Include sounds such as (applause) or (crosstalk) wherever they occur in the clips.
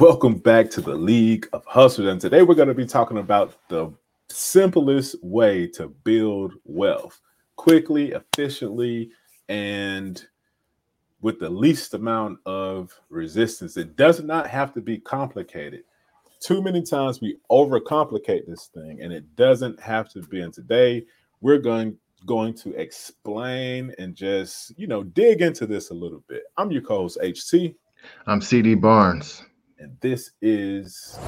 Welcome back to the League of Hustlers. And today we're going to be talking about the simplest way to build wealth quickly, efficiently, and with the least amount of resistance. It does not have to be complicated. Too many times we overcomplicate this thing, and it doesn't have to be. And today we're going going to explain and just you know dig into this a little bit. I'm your co-host HT. I'm CD Barnes and this is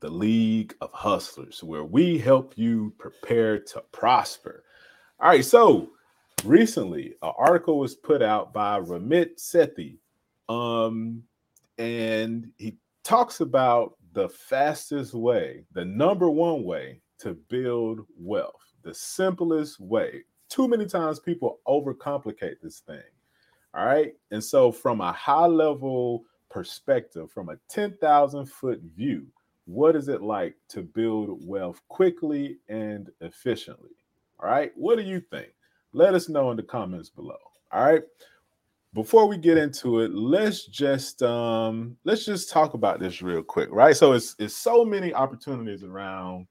the League of Hustlers, where we help you prepare to prosper. All right, so recently an article was put out by Ramit Sethi, um, and he talks about the fastest way, the number one way to build wealth, the simplest way too many times people overcomplicate this thing. All right. And so, from a high level perspective, from a 10,000 foot view, what is it like to build wealth quickly and efficiently? All right. What do you think? Let us know in the comments below. All right. Before we get into it, let's just um let's just talk about this real quick, right? So it's it's so many opportunities around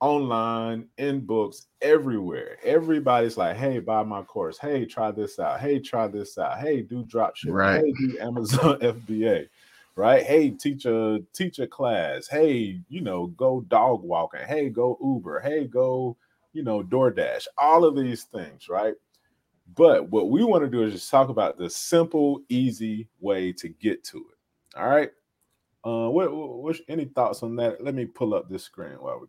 online, in books, everywhere. Everybody's like, hey, buy my course. Hey, try this out. Hey, try this out. Hey, do drop ship. Right. Hey, do Amazon (laughs) FBA. Right. Hey, teach a teach a class. Hey, you know, go dog walking. Hey, go Uber. Hey, go, you know, DoorDash. All of these things, right? But what we want to do is just talk about the simple, easy way to get to it. All right. Uh, what, what, any thoughts on that? Let me pull up this screen while we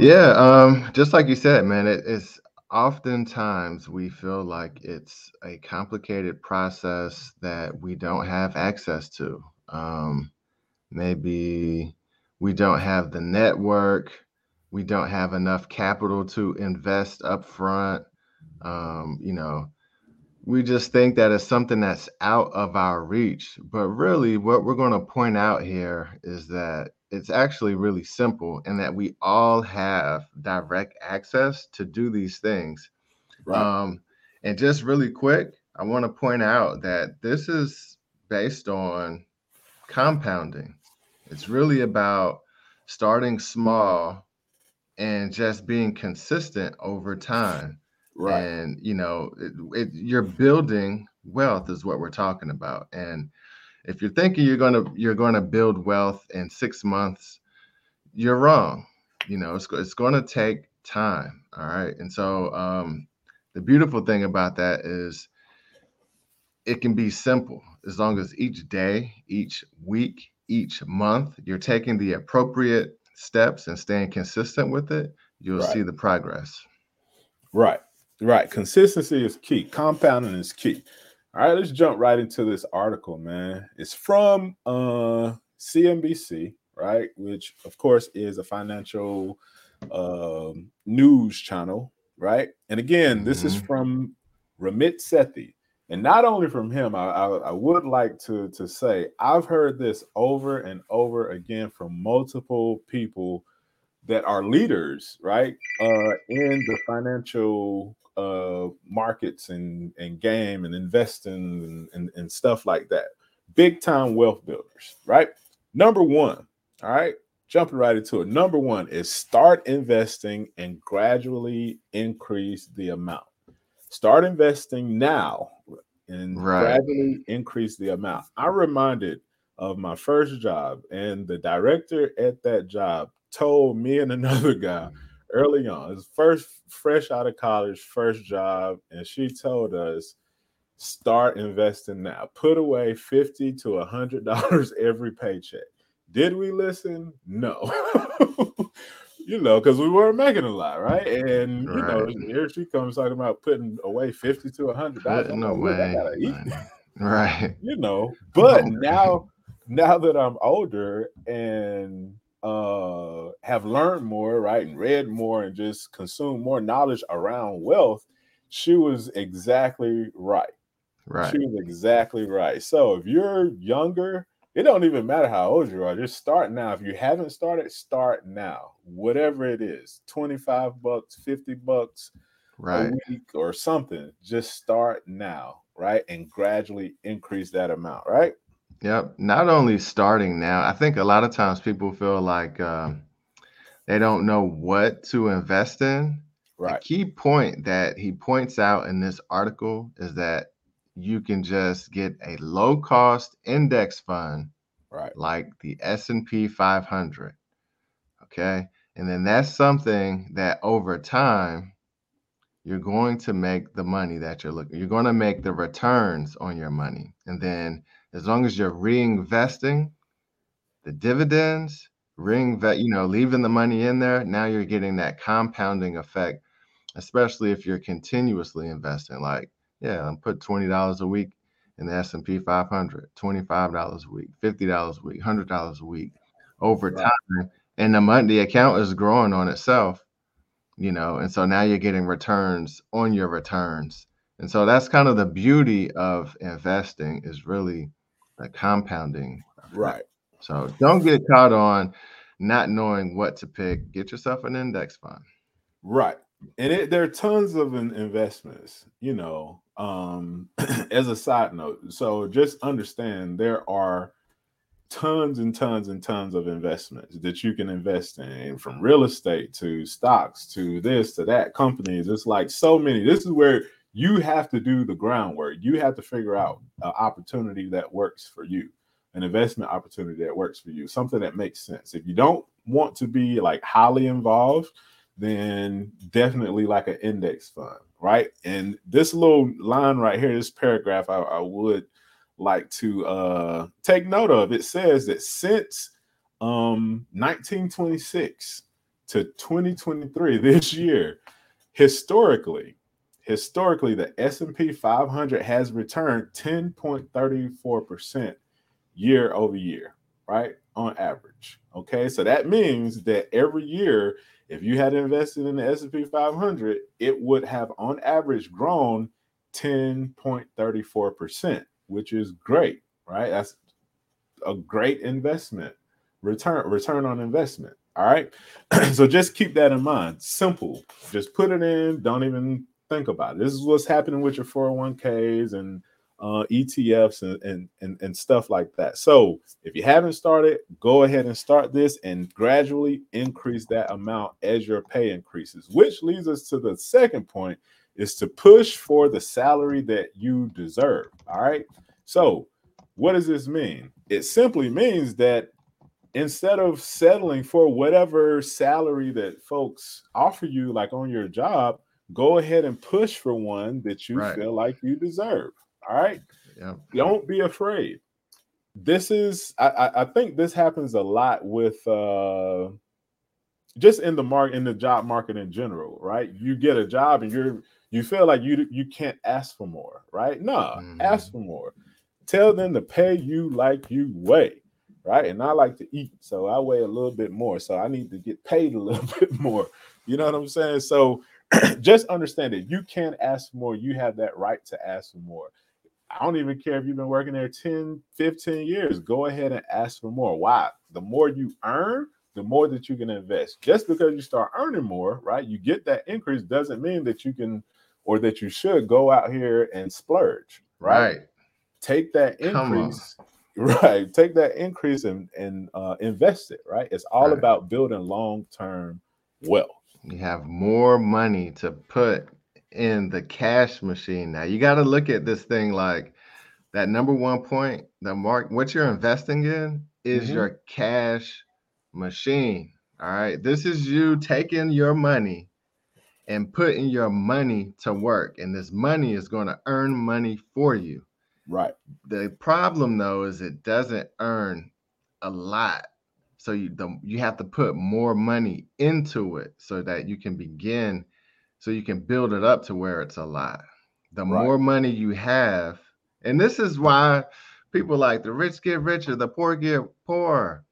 yeah, um, just like you said, man, it, it's oftentimes we feel like it's a complicated process that we don't have access to. Um, maybe we don't have the network, we don't have enough capital to invest up front. Um, you know, we just think that it's something that's out of our reach. But really, what we're going to point out here is that it's actually really simple and that we all have direct access to do these things. Right. Um, and just really quick, I want to point out that this is based on compounding. It's really about starting small and just being consistent over time. Right. And you know, it, it, you're building wealth is what we're talking about. And if you're thinking you're gonna you're gonna build wealth in six months, you're wrong. You know, it's it's going to take time. All right, and so um, the beautiful thing about that is it can be simple as long as each day, each week, each month, you're taking the appropriate steps and staying consistent with it. You'll right. see the progress. Right, right. Consistency is key. Compounding is key. All right, let's jump right into this article, man. It's from uh, CNBC, right? Which, of course, is a financial um, news channel, right? And again, this mm-hmm. is from Ramit Sethi. And not only from him, I, I, I, would like to, to say I've heard this over and over again from multiple people that are leaders, right, uh, in the financial uh, markets and, and game and investing and, and, and stuff like that. Big time wealth builders, right? Number one, all right, jumping right into it. Number one is start investing and gradually increase the amount. Start investing now and right. gradually increase the amount. I'm reminded of my first job, and the director at that job told me and (laughs) another guy early on. His first fresh out of college, first job, and she told us start investing now. Put away 50 to a hundred dollars (laughs) every paycheck. Did we listen? No. (laughs) you know, because we weren't making a lot, right? And you know, here she comes talking about putting away 50 to a hundred dollars. No way. I gotta eat. (laughs) Right. You know, but no now now that I'm older and uh have learned more right and read more and just consumed more knowledge around wealth she was exactly right right she was exactly right so if you're younger it don't even matter how old you are just start now if you haven't started start now whatever it is 25 bucks 50 bucks right. a week or something. Just start now, right? And gradually increase that amount, right? Yep. Not only starting now, I think a lot of times people feel like um, they don't know what to invest in. Right. The key point that he points out in this article is that you can just get a low cost index fund Right. like the S&P 500. Okay? And then that's something that over time you're going to make the money that you're looking. You're going to make the returns on your money. And then as long as you're reinvesting the dividends, reinvest, you know, leaving the money in there, now you're getting that compounding effect, especially if you're continuously investing. Like, yeah, I'm put $20 a week in the S&P 500, $25 a week, $50 a week, $100 a week over Right. time. And the money, the account is growing on itself, you know, and so now you're getting returns on your returns. And so that's kind of the beauty of investing is really the compounding. Right. So don't get caught on not knowing what to pick. Get yourself an index fund. Right. And it, there are tons of investments, you know, um, (clears throat) as a side note. So just understand there are tons and tons and tons of investments that you can invest in from real estate to stocks to this to that companies. It's like so many. This is where you have to do the groundwork. You have to figure out an opportunity that works for you, an investment opportunity that works for you, something that makes sense. If you don't want to be like highly involved, then definitely like an index fund, right? And this little line right here, this paragraph, I, I would like to uh, take note of. It says that since um, 1926 to 2023, (laughs) this year, historically, historically, the S&P 500 has returned 10.34% year over year, right? On average. Okay, so that means that every year if you had invested in the S&P 500, it would have on average grown 10.34%, which is great, right? That's a great investment. Return return on investment. All right. (clears throat) so just keep that in mind. Simple. Just put it in, don't even think about it. This is what's happening with your 401ks and uh, ETFs and, and and and stuff like that. So if you haven't started, go ahead and start this and gradually increase that amount as your pay increases. Which leads us to the second point: is to push for the salary that you deserve. All right. So what does this mean? It simply means that instead of settling for whatever salary that folks offer you, like on your job, go ahead and push for one that you Right. feel like you deserve. All right. Yeah. Don't be afraid. This is, I, I, I think this happens a lot with uh just in the market in the job market in general, right? You get a job and you're you feel like you you can't ask for more, right? No, ask for more. Tell them to pay you like you weigh, right? And I like to eat, so I weigh a little bit more, so I need to get paid a (laughs) little bit more. You know what I'm saying? So (clears throat) just understand that you can ask for more. You have that right to ask for more. I don't even care if you've been working there 10, 15 years. Go ahead and ask for more. Why? The more you earn, the more that you can invest. Just because you start earning more, right? You get that increase doesn't mean that you can or that you should go out here and splurge, right? Right. Take that increase, (laughs) right? Take that increase and and uh, invest it, right? It's all Right. about building long-term wealth. You have more money to put in the cash machine now. You got to look at this thing like that number one point, the mark, what you're investing in is Mhm. your cash machine. All right. This is you taking your money and putting your money to work. And this money is going to earn money for you. Right. The problem though is it doesn't earn a lot. So you the, you have to put more money into it so that you can begin so you can build it up to where it's a lot. The Right. more money you have, and this is why people like the rich get richer, the poor get poorer.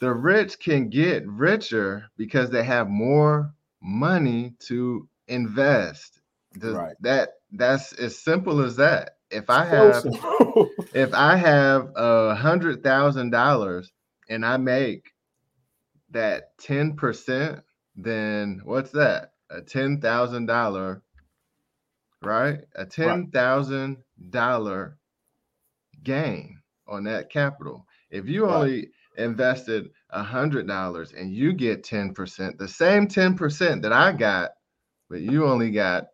The rich can get richer because they have more money to invest. Does- Right. That that's as simple as that. If I have simple. (laughs) if I have a hundred thousand dollars and I make that ten percent, then what's that? A ten thousand dollar right? A ten thousand dollar gain on that capital. If you Right. only invested a hundred dollars and you get 10%, the same 10% that I got, but you only got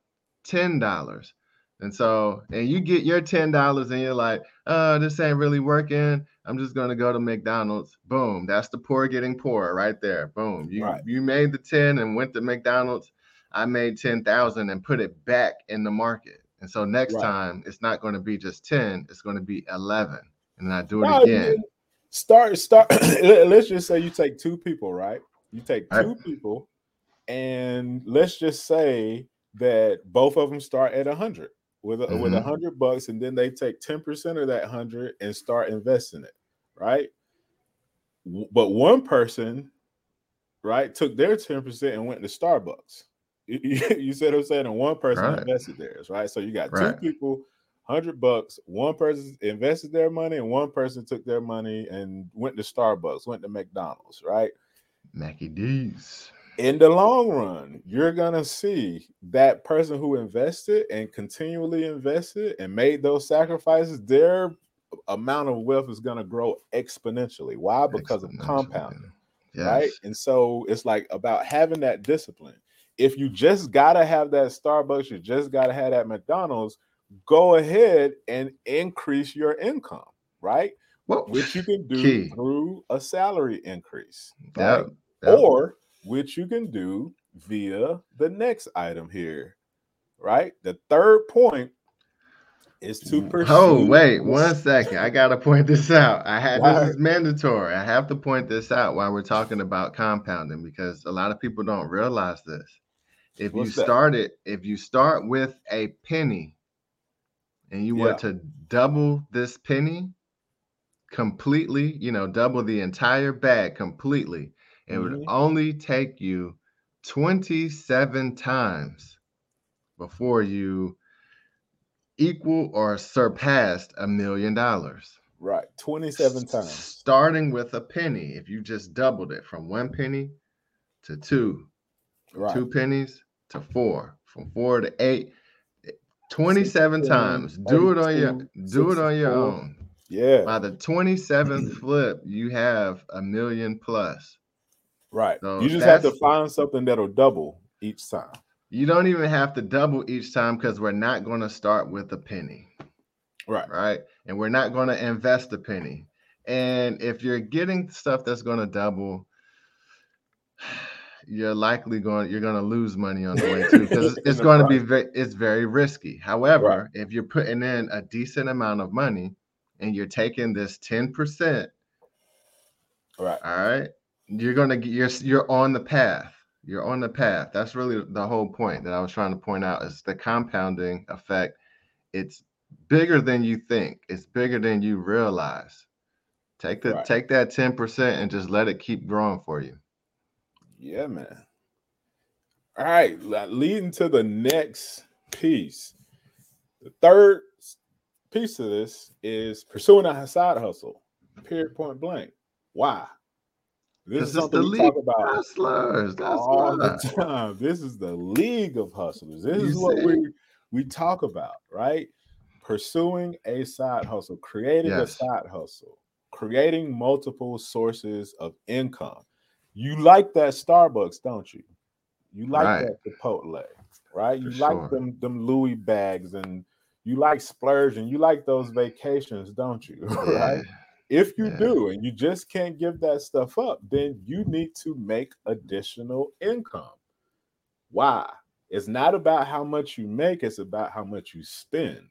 ten dollars. And so, and you get your ten dollars and you're like, oh, this ain't really working. I'm just gonna go to McDonald's. Boom. That's the poor getting poorer right there. Boom. You Right. you made the 10 and went to McDonald's. I made 10,000 and put it back in the market. And so next Right. time it's not going to be just 10, it's going to be 11. And then I do it No, again. Start, start. (clears throat) let's just say you take two people, right? You take Right. two people, and let's just say that both of them start at a hundred with a, with a Mhm. hundred bucks, and then they take ten percent of that hundred and start investing it, right? But one person, right, took their ten percent and went to Starbucks. (laughs) You, you, you said I'm saying, and one person Right. invested theirs, right? So you got Right. two people hundred bucks. One person invested their money, and one person took their money and went to Starbucks, went to McDonald's, right? Mackie D's. In the long run, you're gonna see that person who invested and continually invested and made those sacrifices, their amount of wealth is gonna grow exponentially. Why? Because of Exponentially. compounding Yes. right? And so it's like about having that discipline. If you just gotta have that Starbucks, you just gotta have that McDonald's, go ahead and increase your income, right? Well, Which you can (sighs) do Key. through a salary increase, right? Or which you can do via the next item here, right? The third point is to pursue. Oh, wait one second. I gotta point this out. I had Why? this is mandatory. I have to point this out while we're talking about compounding because a lot of people don't realize this. If What's you start it, if you start with a penny and you want to double this penny completely, you know, double the entire bag completely, it would Mhm. only take you 27 times before you equal or surpassed a million dollars. Right, 27 S- times. Starting with a penny, if you just doubled it from one penny to two, Right. two pennies to four, from four to eight, eh, 27 16, times. Do it on your do it on your own. Yeah. By the 27th (clears throat) flip, you have a million plus. Right. So you just have to find something that'll double each time. You don't even have to double each time because we're not going to start with a penny. Right. right? And we're not going to invest a penny. And if you're getting stuff that's going to double, (sighs) you're likely going you're going to lose money on the way too because it's, (laughs) going to be very it's very risky. However, if you're putting in a decent amount of money and you're taking this 10%, Right. all right, you're going to get you're you're on the path. You're on the path. That's really the whole point that I was trying to point out is the compounding effect. It's bigger than you think. It's bigger than you realize. Take the Right. take that 10% and just let it keep growing for you. Yeah, man. All right. Leading to the next piece. The third piece of this is pursuing a side hustle. Period point blank. Why? This is This is the league talk about Hustlers. That's all the time. This is the league of hustlers. This You is what we we talk about, right? Pursuing a side hustle, creating a side hustle, creating multiple sources of income. You like that Starbucks, don't you? You like Right. that Chipotle, right? You For like sure. them them Louis bags and you like splurging. You like those vacations, don't you? (laughs) right? If you Yeah. do, and you just can't give that stuff up, then you need to make additional income. Why? It's not about how much you make, it's about how much you spend.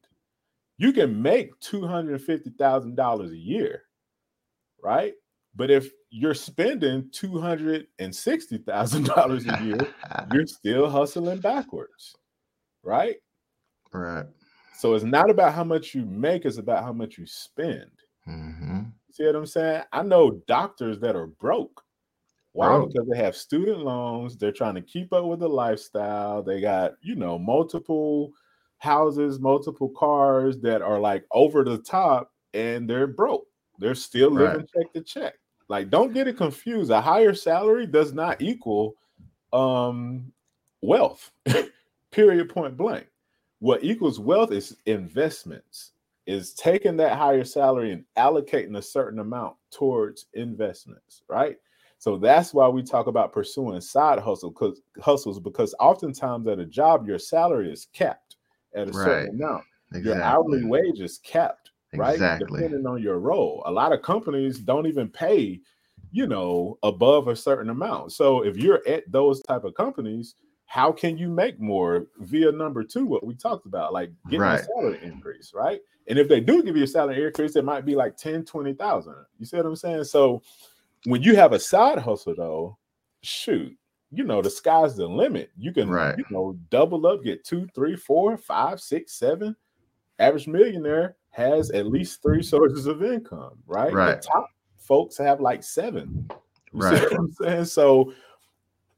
You can make $250,000 a year, right? But if you're spending $260,000 a year, (laughs) you're still hustling backwards, right? right. So it's not about how much you make, it's about how much you spend. Hmm See what I'm saying? I know doctors that are broke. Why? Because they have student loans. They're trying to keep up with the lifestyle. They got, you know, multiple houses, multiple cars that are like over the top and they're broke. They're still Right. living check to check. Like, don't get it confused. A higher salary does not equal um wealth. (laughs) Period point blank. what equals wealth is investments, is taking that higher salary and allocating a certain amount towards investments, right? So that's why we talk about pursuing side hustle because hustles because oftentimes at a job your salary is capped at a certain amount. Exactly. Your hourly wage is capped, right? Exactly. Depending on your role. A lot of companies don't even pay, you know, above a certain amount. So if you're at those type of companies, how can you make more via number two, what we talked about, like getting right. a salary increase, right? And if they do give you a salary increase, it might be like 10, 20,000. You see what I'm saying? So when you have a side hustle, though, shoot, you know, the sky's the limit. You can, right. you know, double up, get two, three, four, five, six, seven. Average millionaire has at least three sources of income, right? Right. The top folks have like seven. You right. I'm saying? So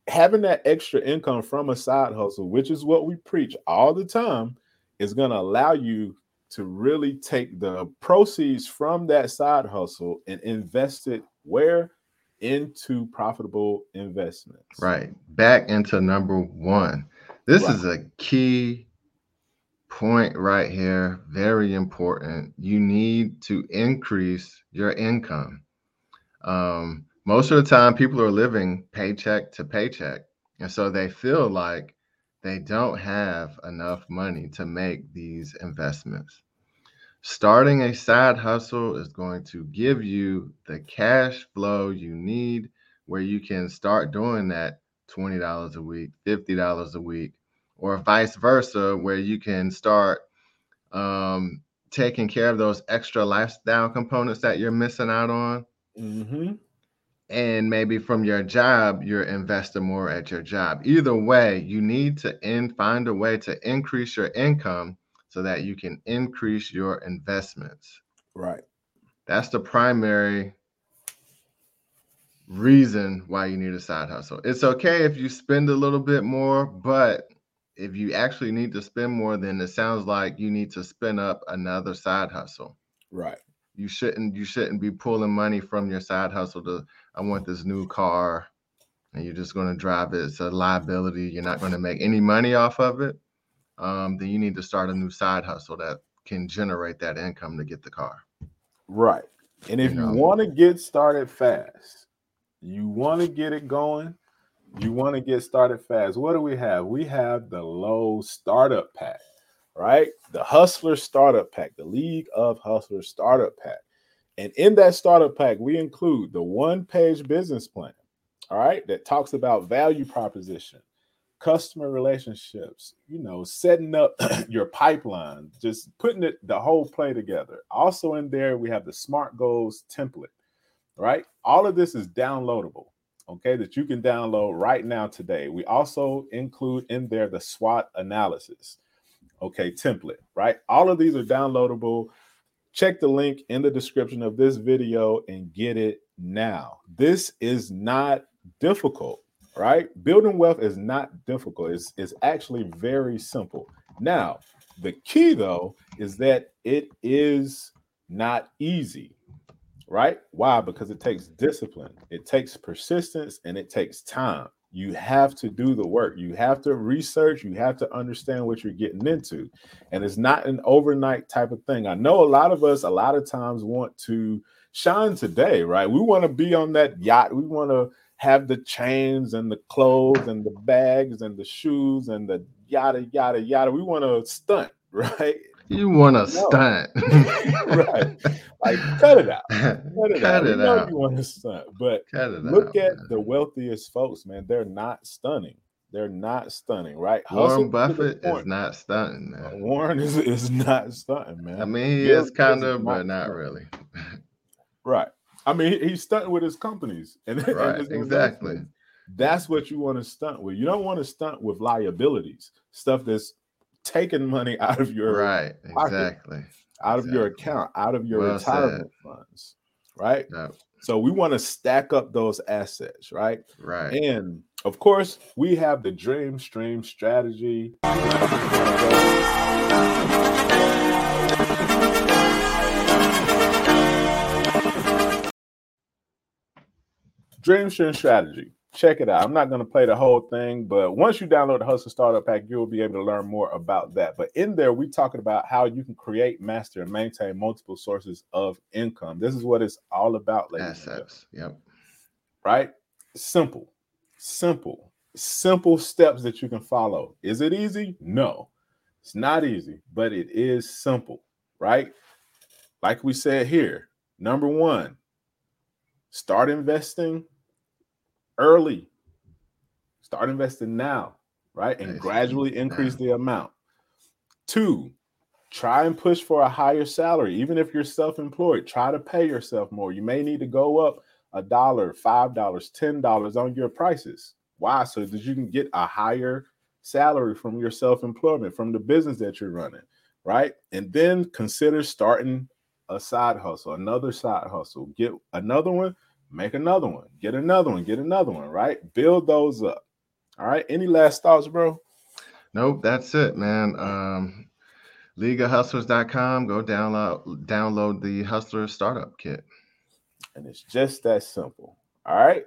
having that extra income from a side hustle, which is what we preach all the time, is going to allow you to really take the proceeds from that side hustle and invest it where into profitable investments. Right. Back into number 1. This right. is a key point right here, very important. You need to increase your income. Um, most of the time, people are living paycheck to paycheck. And so they feel like they don't have enough money to make these investments. Starting a side hustle is going to give you the cash flow you need where you can start doing that $20 a week, $50 a week, or vice versa, where you can start um, taking care of those extra lifestyle components that you're missing out on. Mm-hmm and maybe from your job you're investing more at your job. Either way you need to in, find a way to increase your income so that you can increase your investments. Right. That's the primary reason why you need a side hustle. It's okay if you spend a little bit more but if you actually need to spend more then it sounds like you need to spin up another side hustle. Right you shouldn't you shouldn't be pulling money from your side hustle to I want this new car, and you're just going to drive it. It's a liability. You're not going to make any money off of it. Um, then you need to start a new side hustle that can generate that income to get the car. Right. And if you, know? you want to get started fast, you want to get it going, you want to get started fast. What do we have? We have the low startup pack, right? The Hustler Startup Pack, the League of Hustlers Startup Pack. And in that startup pack, we include the one page business plan, all right, that talks about value proposition, customer relationships, you know, setting up (clears throat) your pipeline, just putting it the whole play together. Also, in there, we have the SMART goals template, right? All of this is downloadable, okay, that you can download right now today. We also include in there the SWOT analysis, okay, template, right? All of these are downloadable check the link in the description of this video and get it now. This is not difficult, right? Building wealth is not difficult. It's, it's actually very simple. Now, the key though is that it is not easy, right? Why? Because it takes discipline, it takes persistence, and it takes time you have to do the work. You have to research. You have to understand what you're getting into. And it's not an overnight type of thing. I know a lot of us, a lot of times, want to shine today, right? We want to be on that yacht. We want to have the chains and the clothes and the bags and the shoes and the yada, yada, yada. We want to stunt, (laughs) right? You want to stunt, (laughs) right? Like cut it out, cut it (laughs) cut out. It we out. you want to stunt, but look out, at man. the wealthiest folks, man. They're not stunning. They're not stunning, right? Warren Buffett is not stunning, man. Uh, Warren is, is not stunting, man. I mean, he Bill is kind of, but not stunting. really. right. I mean, he, he's stunting with his companies, and, (laughs) right, and exactly. That's what you want to stunt with. You don't want to stunt with liabilities, stuff that's taking money (laughs) out of your right pocket, exactly out of your account out of your well retirement said. funds right? So we want to stack up those assets right? Right. And of course we have the dream stream strategy. Dream stream strategy check it out. I'm not going to play the whole thing, but once you download the Hustle Startup Pack, you'll be able to learn more about that. But in there, we talking about how you can create, master, and maintain multiple sources of income. This is what it's all about, ladies. Assets. Yep. Right? Simple, simple, simple steps that you can follow. Is it easy? No, it's not easy, but it is simple. Right? Like we said here, number one, start investing early. Start investing now, right? And gradually increase the amount. Two, try and push for a higher salary. Even if you're self employed, try to pay yourself more. You may need to go up a dollar, five dollars, ten dollars on your prices. Why? So that you can get a higher salary from your self employment, from the business that you're running, right? And then consider starting a side hustle, another side hustle. Get another one make another one, get another one, get another one, right? Build those up. All right. Any last thoughts, bro? Nope, that's it, man. Um, LeagueofHustlers.com. Go download download the Hustler Startup Kit. And it's just that simple. All right.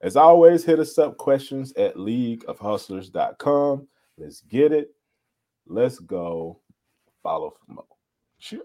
As always, hit us up questions at leagueofhustlers.com. Let's get it. Let's go. Follow for more. Sure.